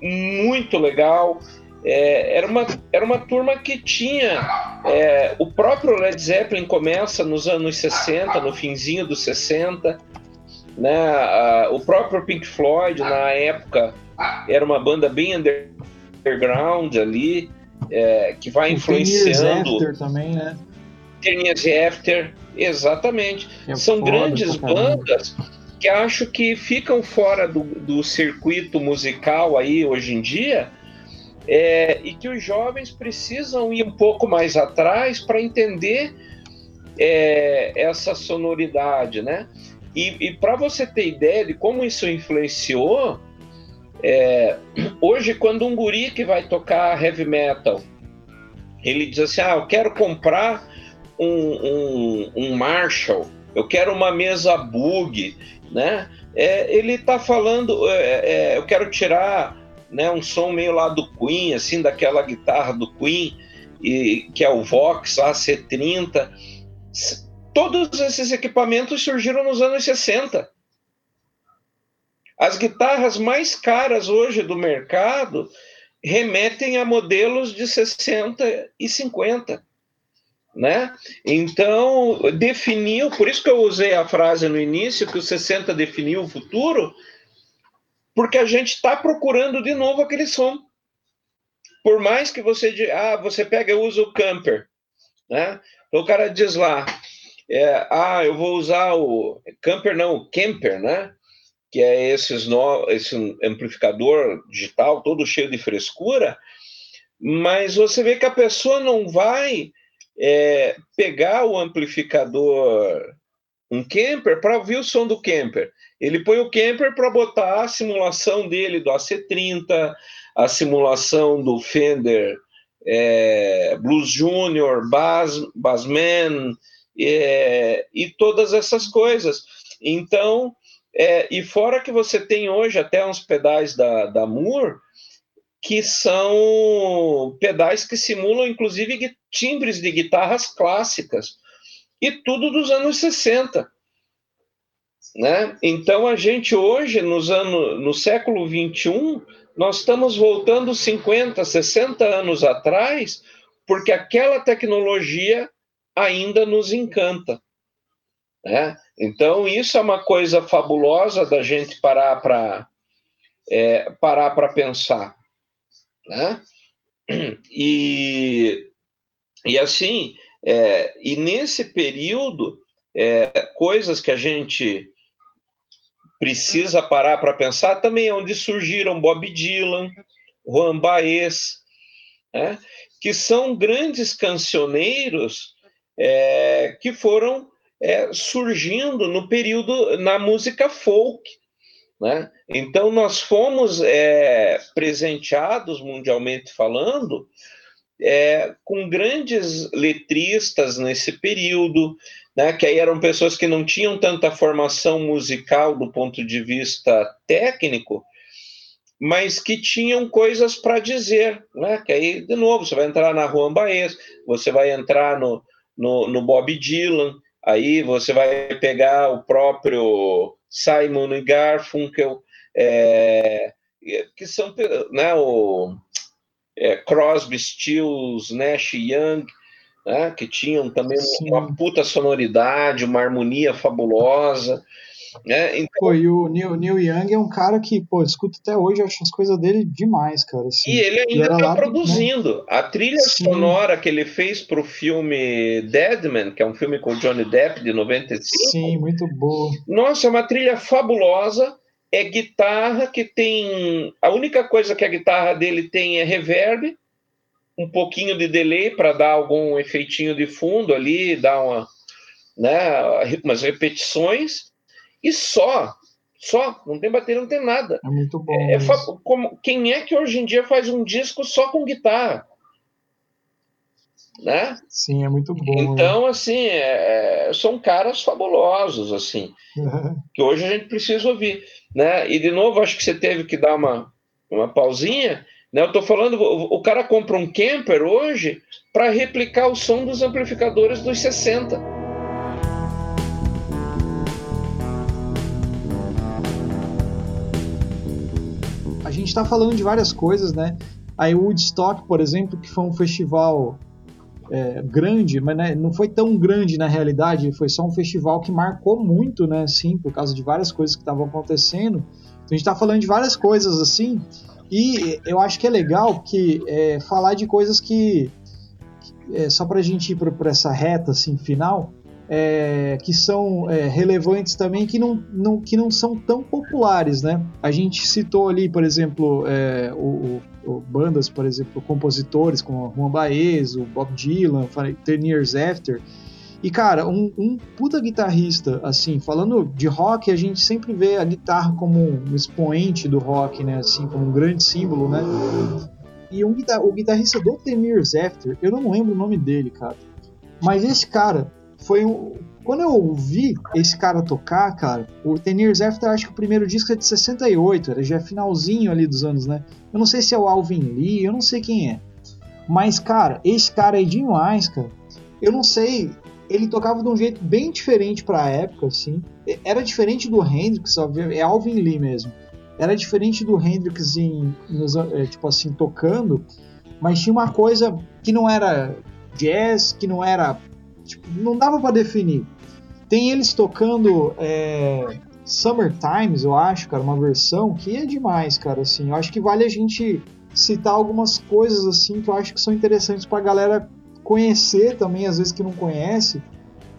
muito legal. É, era, uma, era uma turma que tinha. É, o próprio Led Zeppelin começa nos anos 60, no finzinho dos 60. Né? o próprio Pink Floyd, na época, era uma banda bem underground ali é, que vai influenciando. After também, né? Ten Years After, exatamente. É São grandes bandas que acho que ficam fora do, do circuito musical aí hoje em dia. É, e que os jovens precisam ir um pouco mais atrás para entender é, essa sonoridade, né? E, e para você ter ideia de como isso influenciou, é, hoje, quando um guri que vai tocar heavy metal, ele diz assim: Ah, eu quero comprar um, um, um Marshall, eu quero uma mesa bug, né? É, ele está falando: é, é, eu quero tirar né, um som meio lá do Queen, assim, daquela guitarra do Queen, e, que é o Vox AC30. Todos esses equipamentos surgiram nos anos 60. As guitarras mais caras hoje do mercado remetem a modelos de 60 e 50. Né? Então, definiu, por isso que eu usei a frase no início, que o 60 definiu o futuro, porque a gente está procurando de novo aquele som. Por mais que você ah, você pega e usa o camper, né? Então o cara diz lá, é, ah, eu vou usar o camper não, o camper, né? Que é esses no, esse amplificador digital todo cheio de frescura, mas você vê que a pessoa não vai é, pegar o amplificador, um camper, para ouvir o som do camper. Ele põe o camper para botar a simulação dele do AC30, a simulação do Fender é, Blues Junior, Bass, Bassman é, e todas essas coisas. Então, é, e fora que você tem hoje até uns pedais da, da Moore que são pedais que simulam inclusive timbres de guitarras clássicas e tudo dos anos 60. Né? Então a gente hoje, nos anos, no século 21, nós estamos voltando 50, 60 anos atrás, porque aquela tecnologia ainda nos encanta. Né? Então, isso é uma coisa fabulosa da gente parar para é, parar para pensar. Né? E, e assim, é, e nesse período, é, coisas que a gente precisa parar para pensar também é onde surgiram Bob Dylan, Juan Baez, né? que são grandes cancioneiros é, que foram é, surgindo no período na música folk. Né? Então, nós fomos é, presenteados, mundialmente falando, é, com grandes letristas nesse período, né, que aí eram pessoas que não tinham tanta formação musical do ponto de vista técnico, mas que tinham coisas para dizer, né? Que aí, de novo, você vai entrar na Juan Baez, você vai entrar no, no, no Bob Dylan, aí você vai pegar o próprio Simon e Garfunkel, é, que são né, o é, Crosby, Stills, Nash Young, né, que tinham também Sim. uma puta sonoridade, uma harmonia fabulosa. Né? Então, pô, e o Neil, Neil Young é um cara que, pô, escuto até hoje, acho as coisas dele demais, cara. Assim. E ele ainda está produzindo. Né? A trilha Sim. sonora que ele fez para o filme Deadman, que é um filme com Johnny Depp de 95. Sim, muito boa. Nossa, é uma trilha fabulosa. É guitarra que tem. A única coisa que a guitarra dele tem é reverb, um pouquinho de delay para dar algum efeitinho de fundo ali, dar uma, né, umas repetições e só. Só, não tem bateria, não tem nada. É muito bom. É, é como, quem é que hoje em dia faz um disco só com guitarra? Né? Sim, é muito bom. Então, né? assim, é, é são caras fabulosos, assim, que hoje a gente precisa ouvir, né? E de novo, acho que você teve que dar uma, uma pausinha, né? Eu estou falando, o, o cara compra um camper hoje para replicar o som dos amplificadores dos 60. Gente está falando de várias coisas, né? Aí o Woodstock, por exemplo, que foi um festival é, grande, mas né, não foi tão grande na realidade, foi só um festival que marcou muito, né? Sim, por causa de várias coisas que estavam acontecendo. Então a gente está falando de várias coisas assim, e eu acho que é legal que é, falar de coisas que, é, só para a gente ir para essa reta assim final, é, que são é, relevantes também que não, não, que não são tão populares, né? A gente citou ali, por exemplo, é, o, o, bandas, por exemplo, compositores como Juan Baez, o Bob Dylan, Ten Years After. E cara, um, um puta guitarrista, assim, falando de rock, a gente sempre vê a guitarra como um expoente do rock, né? Assim, como um grande símbolo, né? E um, o guitarrista do Ten Years After, eu não lembro o nome dele, cara. Mas esse cara, foi um. Quando eu ouvi esse cara tocar, cara, o Ten Years After, acho que o primeiro disco é de 68, era já finalzinho ali dos anos, né? Eu não sei se é o Alvin Lee, eu não sei quem é. Mas, cara, esse cara é demais, cara. Eu não sei, ele tocava de um jeito bem diferente pra época, assim. Era diferente do Hendrix, é Alvin Lee mesmo. Era diferente do Hendrix em, nos, é, tipo assim, tocando, mas tinha uma coisa que não era jazz, que não era Tipo, não dava para definir. Tem eles tocando é, Summer Times, eu acho, cara, uma versão que é demais, cara. Assim, eu acho que vale a gente citar algumas coisas assim que eu acho que são interessantes para a galera conhecer também, às vezes que não conhece,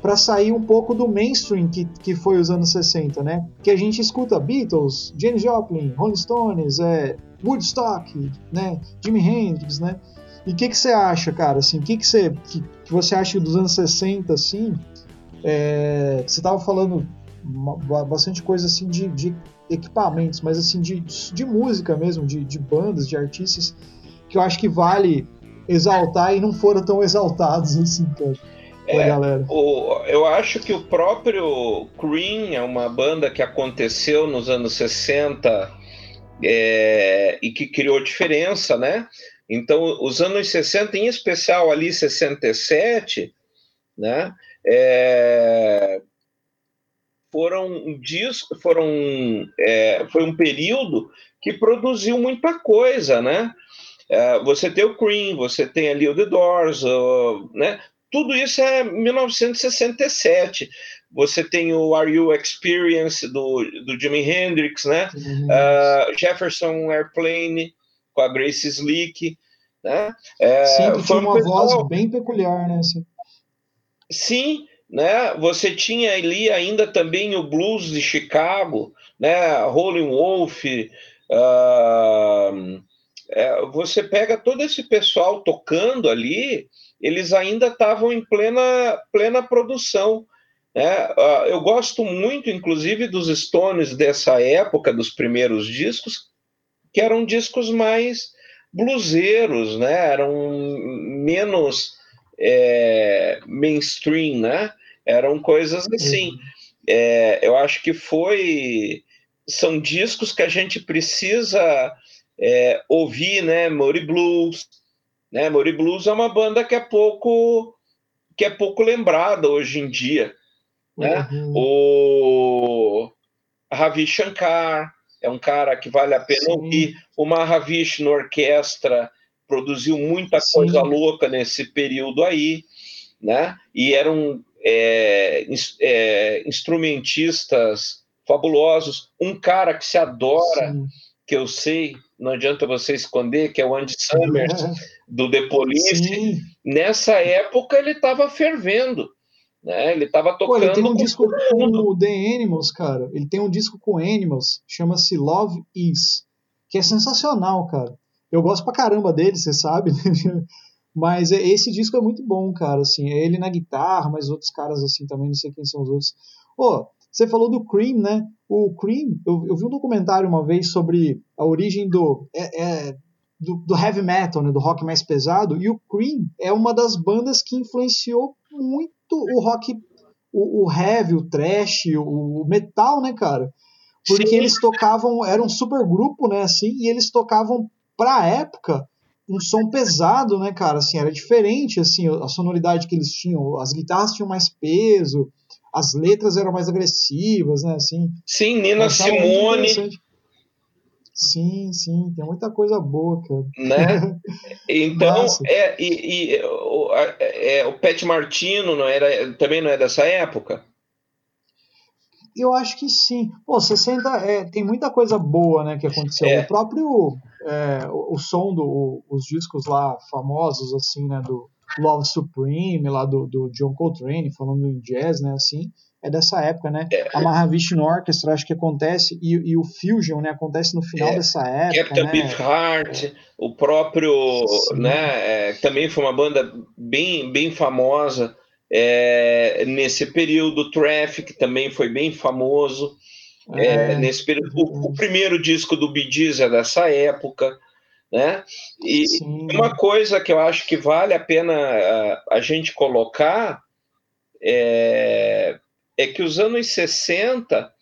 para sair um pouco do mainstream que, que foi os anos 60, né? Que a gente escuta Beatles, James Joplin, Rolling Stones, é, Woodstock, né? Jimi Hendrix, né? E o que, você acha, cara? Assim, o que, que, você, que, que você acha dos anos 60, assim? É, você estava falando bastante coisa assim de, de, equipamentos, mas assim de, de música mesmo, de, de bandas, de artistas, que eu acho que vale exaltar e não foram tão exaltados assim, cara. É, galera. O, eu acho que o próprio Cream é uma banda que aconteceu nos anos 60 é, e que criou diferença, né? Então, os anos 60, em especial ali 67, né, é, foram discos, foram é, foi um período que produziu muita coisa, né? É, você tem o Cream, você tem ali o The Doors, o, né? Tudo isso é 1967. Você tem o Are You Experience do, do Jimi Hendrix, né? Uhum. Uh, Jefferson Airplane, com a Grace Slick. Né? É, Sim, que tinha uma voz bem peculiar, né? Assim. Sim, né? Você tinha ali ainda também o blues de Chicago, né? Rolling Wolf. Uh, é, você pega todo esse pessoal tocando ali, eles ainda estavam em plena, plena produção. Né? Uh, eu gosto muito, inclusive, dos Stones dessa época, dos primeiros discos, que eram discos mais bluseiros, né? Eram menos é, mainstream, né? Eram coisas assim. Uhum. É, eu acho que foi são discos que a gente precisa é, ouvir, né? Mori Blues, né? Mori Blues é uma banda que é pouco que é pouco lembrada hoje em dia, né? Uhum. O Ravi Shankar é um cara que vale a pena Sim. ouvir. O Mahavish na orquestra produziu muita Sim. coisa louca nesse período aí, né? E eram é, é, instrumentistas fabulosos. Um cara que se adora, Sim. que eu sei, não adianta você esconder, que é o Andy Summers, do The Police. Nessa época ele estava fervendo. Né? Ele estava tocando. Pô, ele tem um disco com o The Animals, cara. Ele tem um disco com Animals, chama-se Love Is, que é sensacional, cara. Eu gosto pra caramba dele, você sabe. Mas é, esse disco é muito bom, cara. Assim, é ele na guitarra, mas outros caras assim também, não sei quem são os outros. Pô, você falou do Cream, né? O Cream, eu, eu vi um documentário uma vez sobre a origem do, é, é, do, do, heavy metal, né? Do rock mais pesado. E o Cream é uma das bandas que influenciou muito o rock, o, o heavy, o trash, o, o metal, né, cara? Porque Sim. eles tocavam, era um super grupo, né, assim, e eles tocavam pra época um som pesado, né, cara? Assim, era diferente, assim, a sonoridade que eles tinham. As guitarras tinham mais peso, as letras eram mais agressivas, né? Assim, sim, Nina Simone. Sim, sim, tem muita coisa boa, cara. Né? Então, é, e, e o, é, o Pet Martino não era, também não é dessa época? Eu acho que sim. Pô, 60 é, tem muita coisa boa, né, que aconteceu. É. O próprio é, o, o, som do os discos lá famosos assim, né, do Love Supreme lá do, do John Coltrane falando em jazz, né, assim, é dessa época, né? É. A Mahavishnu Orchestra acho que acontece e, e o Fusion, né, acontece no final é. dessa época, Captain né? Beefheart, o próprio, Sim. né, é, também foi uma banda bem bem famosa é, nesse período, Traffic também foi bem famoso. É, é, nesse período, o, o, primeiro disco do Bee Gees é dessa época, né? E Sim. uma coisa que eu acho que vale a pena a, a gente colocar é, é, que os anos 60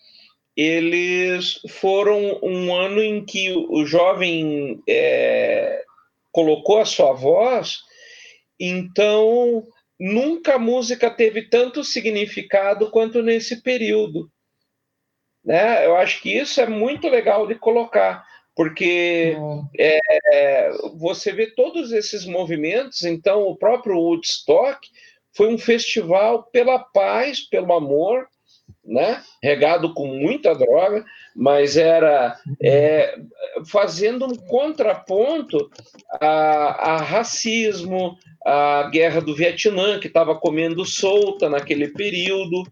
eles foram um ano em que o jovem é, colocou a sua voz, então nunca a música teve tanto significado quanto nesse período. Né? Eu acho que isso é muito legal de colocar, porque é, é, você vê todos esses movimentos, então o próprio Woodstock foi um festival pela paz, pelo amor, né? regado com muita droga, mas era é, fazendo um contraponto a, a, racismo, a guerra do Vietnã, que estava comendo solta naquele período.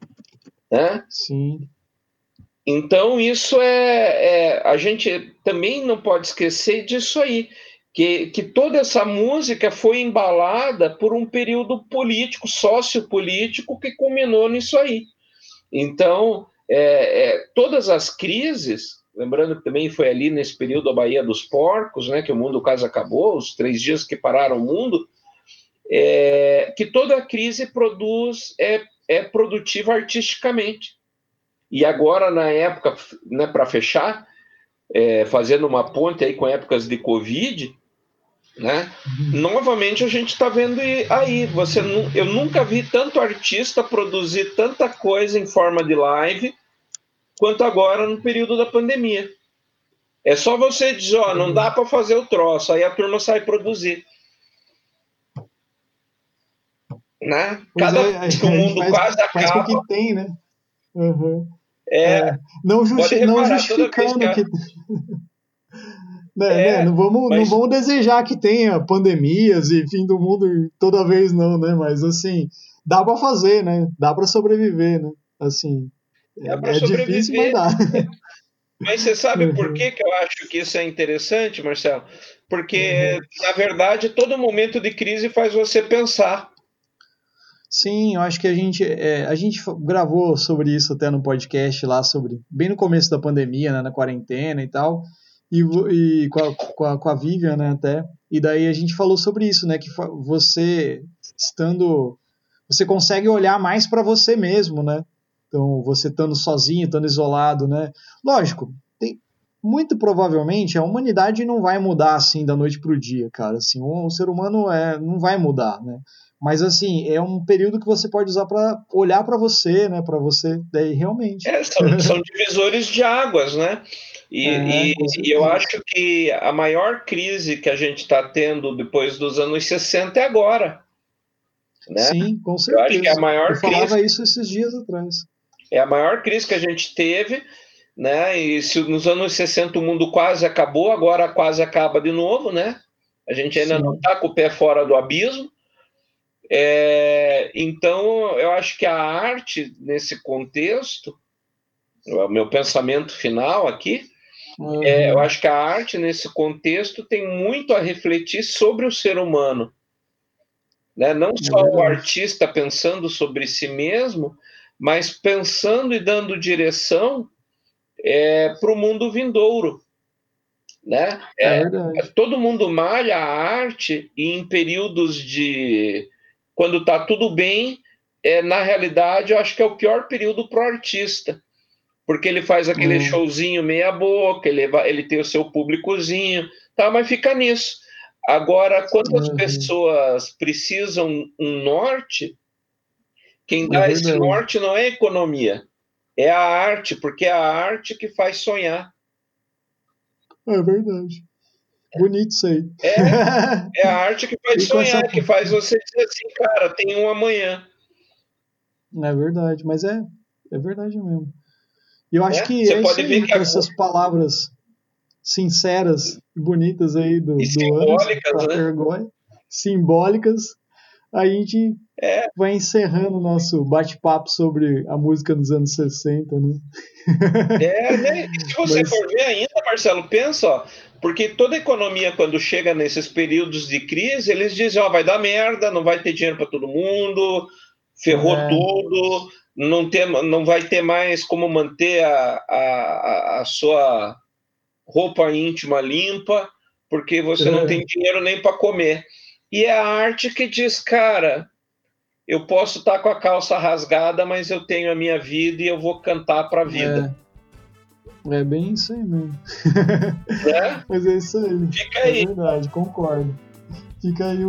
Né? Sim. Então, isso é, é, A gente também não pode esquecer disso aí. Que, que toda essa música foi embalada por um período político, sociopolítico, que culminou nisso aí. Então, é, é, todas as crises, lembrando que também foi ali nesse período a Baía dos Porcos, né, que o mundo quase acabou, os três dias que pararam o mundo, é, que toda crise produz é, é produtiva artisticamente. E agora, na época, né, para fechar, é, fazendo uma ponte aí com épocas de Covid, né? Uhum. Novamente a gente está vendo aí. Você, eu nunca vi tanto artista produzir tanta coisa em forma de live quanto agora no período da pandemia. É só você dizer, ó, não dá para fazer o troço, aí a turma sai produzir. Né? Cada é, que o mundo faz, quase faz acaba. com que tem, né? Uhum. É, é, não, justi não justificando que. né, é, né? Não, vamos, mas... não vamos desejar que tenha pandemias e fim do mundo toda vez, não, né? Mas assim, dá para fazer, né? Dá para sobreviver, né? Assim, é, é difícil, mas dá. Mas você sabe uhum. por que, que eu acho que isso é interessante, Marcelo? Porque, uhum. na verdade, todo momento de crise faz você pensar. Sim, eu acho que a gente, é, a gente gravou sobre isso até no podcast lá, sobre bem no começo da pandemia, né, na quarentena e tal, e, e com, a, com, a, com a Vivian, né, até, e daí a gente falou sobre isso, né, que você estando, você consegue olhar mais para você mesmo, né, Então, você estando sozinho, estando isolado, né? Lógico, tem, muito provavelmente a humanidade não vai mudar assim da noite para o dia, cara. Assim, o, o, ser humano é, não vai mudar, né? Mas assim, é um período que você pode usar para olhar para você, né? Para você daí realmente. É, são, são, divisores de águas, né? E, é, e, e, eu acho que a maior crise que a gente está tendo depois dos anos 60 é agora. Né? Sim, com certeza. Eu acho que é a maior eu crise. falava isso esses dias atrás. É a maior crise que a gente teve, né? E se nos anos 60 o mundo quase acabou, agora quase acaba de novo, né? A gente ainda Sim. não está com o pé fora do abismo. É, então, eu acho que a arte, nesse contexto, o meu pensamento final aqui, uhum. é, eu acho que a arte, nesse contexto, tem muito a refletir sobre o ser humano. Né? Não só uhum. o artista pensando sobre si mesmo, mas pensando e dando direção é, para o mundo vindouro. Né? É, é, todo mundo malha a arte e em períodos de quando está tudo bem, é, na realidade, eu acho que é o pior período para o artista, porque ele faz aquele hum. showzinho meia boca, ele, ele tem o seu públicozinho, tá, mas fica nisso. Agora, quando as uhum. pessoas precisam um norte, quem dá é esse norte não é a economia, é a arte, porque é a arte que faz sonhar. É verdade. Bonito isso aí. É, é a arte que faz sonhar, que faz você dizer assim, cara, tem um amanhã. É verdade, mas é, é verdade mesmo. E eu acho é, que é isso aí, que essas palavras sinceras e bonitas aí do, e do simbólicas, né? vergonha, simbólicas, a gente é. vai encerrando o nosso bate-papo sobre a música dos anos 60, né? É, né? E se você Mas... for ver ainda, Marcelo, pensa, ó, porque toda economia, quando chega nesses períodos de crise, eles dizem: ó, vai dar merda, não vai ter dinheiro para todo mundo, ferrou é. tudo, não, tem, não vai ter mais como manter a, a, a sua roupa íntima limpa, porque você não tem dinheiro nem para comer. E é a arte que diz, cara, eu posso estar tá com a calça rasgada, mas eu tenho a minha vida e eu vou cantar para a vida. É. É bem isso aí mesmo. É? Mas é isso aí. Fica aí. É verdade, concordo. Fica aí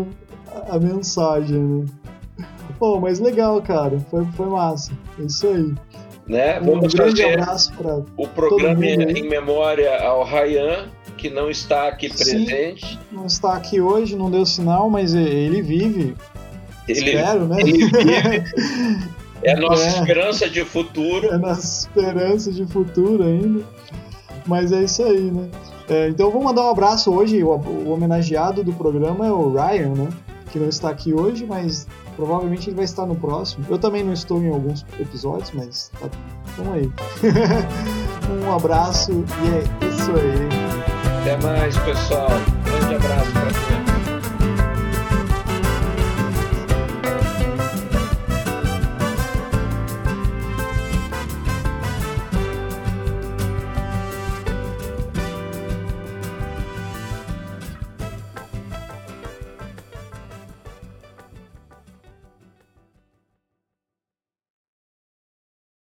a, mensagem, né? Pô, mas legal, cara. Foi, foi massa. É isso aí. Né? Um Vamos grande fazer abraço para o programa em memória ao Ryan, que não está aqui presente. Sim, não está aqui hoje, não deu sinal, mas ele vive. Ele, Espero, né? Ele vive. É a nossa é, esperança de futuro. É a nossa esperança de futuro ainda. Mas é isso aí, né? É, então vou mandar um abraço hoje. O, o, homenageado do programa é o Ryan, né? Que não está aqui hoje, mas provavelmente ele vai estar no próximo. Eu também não estou em alguns episódios, mas tá, tamo aí. um abraço e é isso aí. Até mais, pessoal. Um grande abraço para você.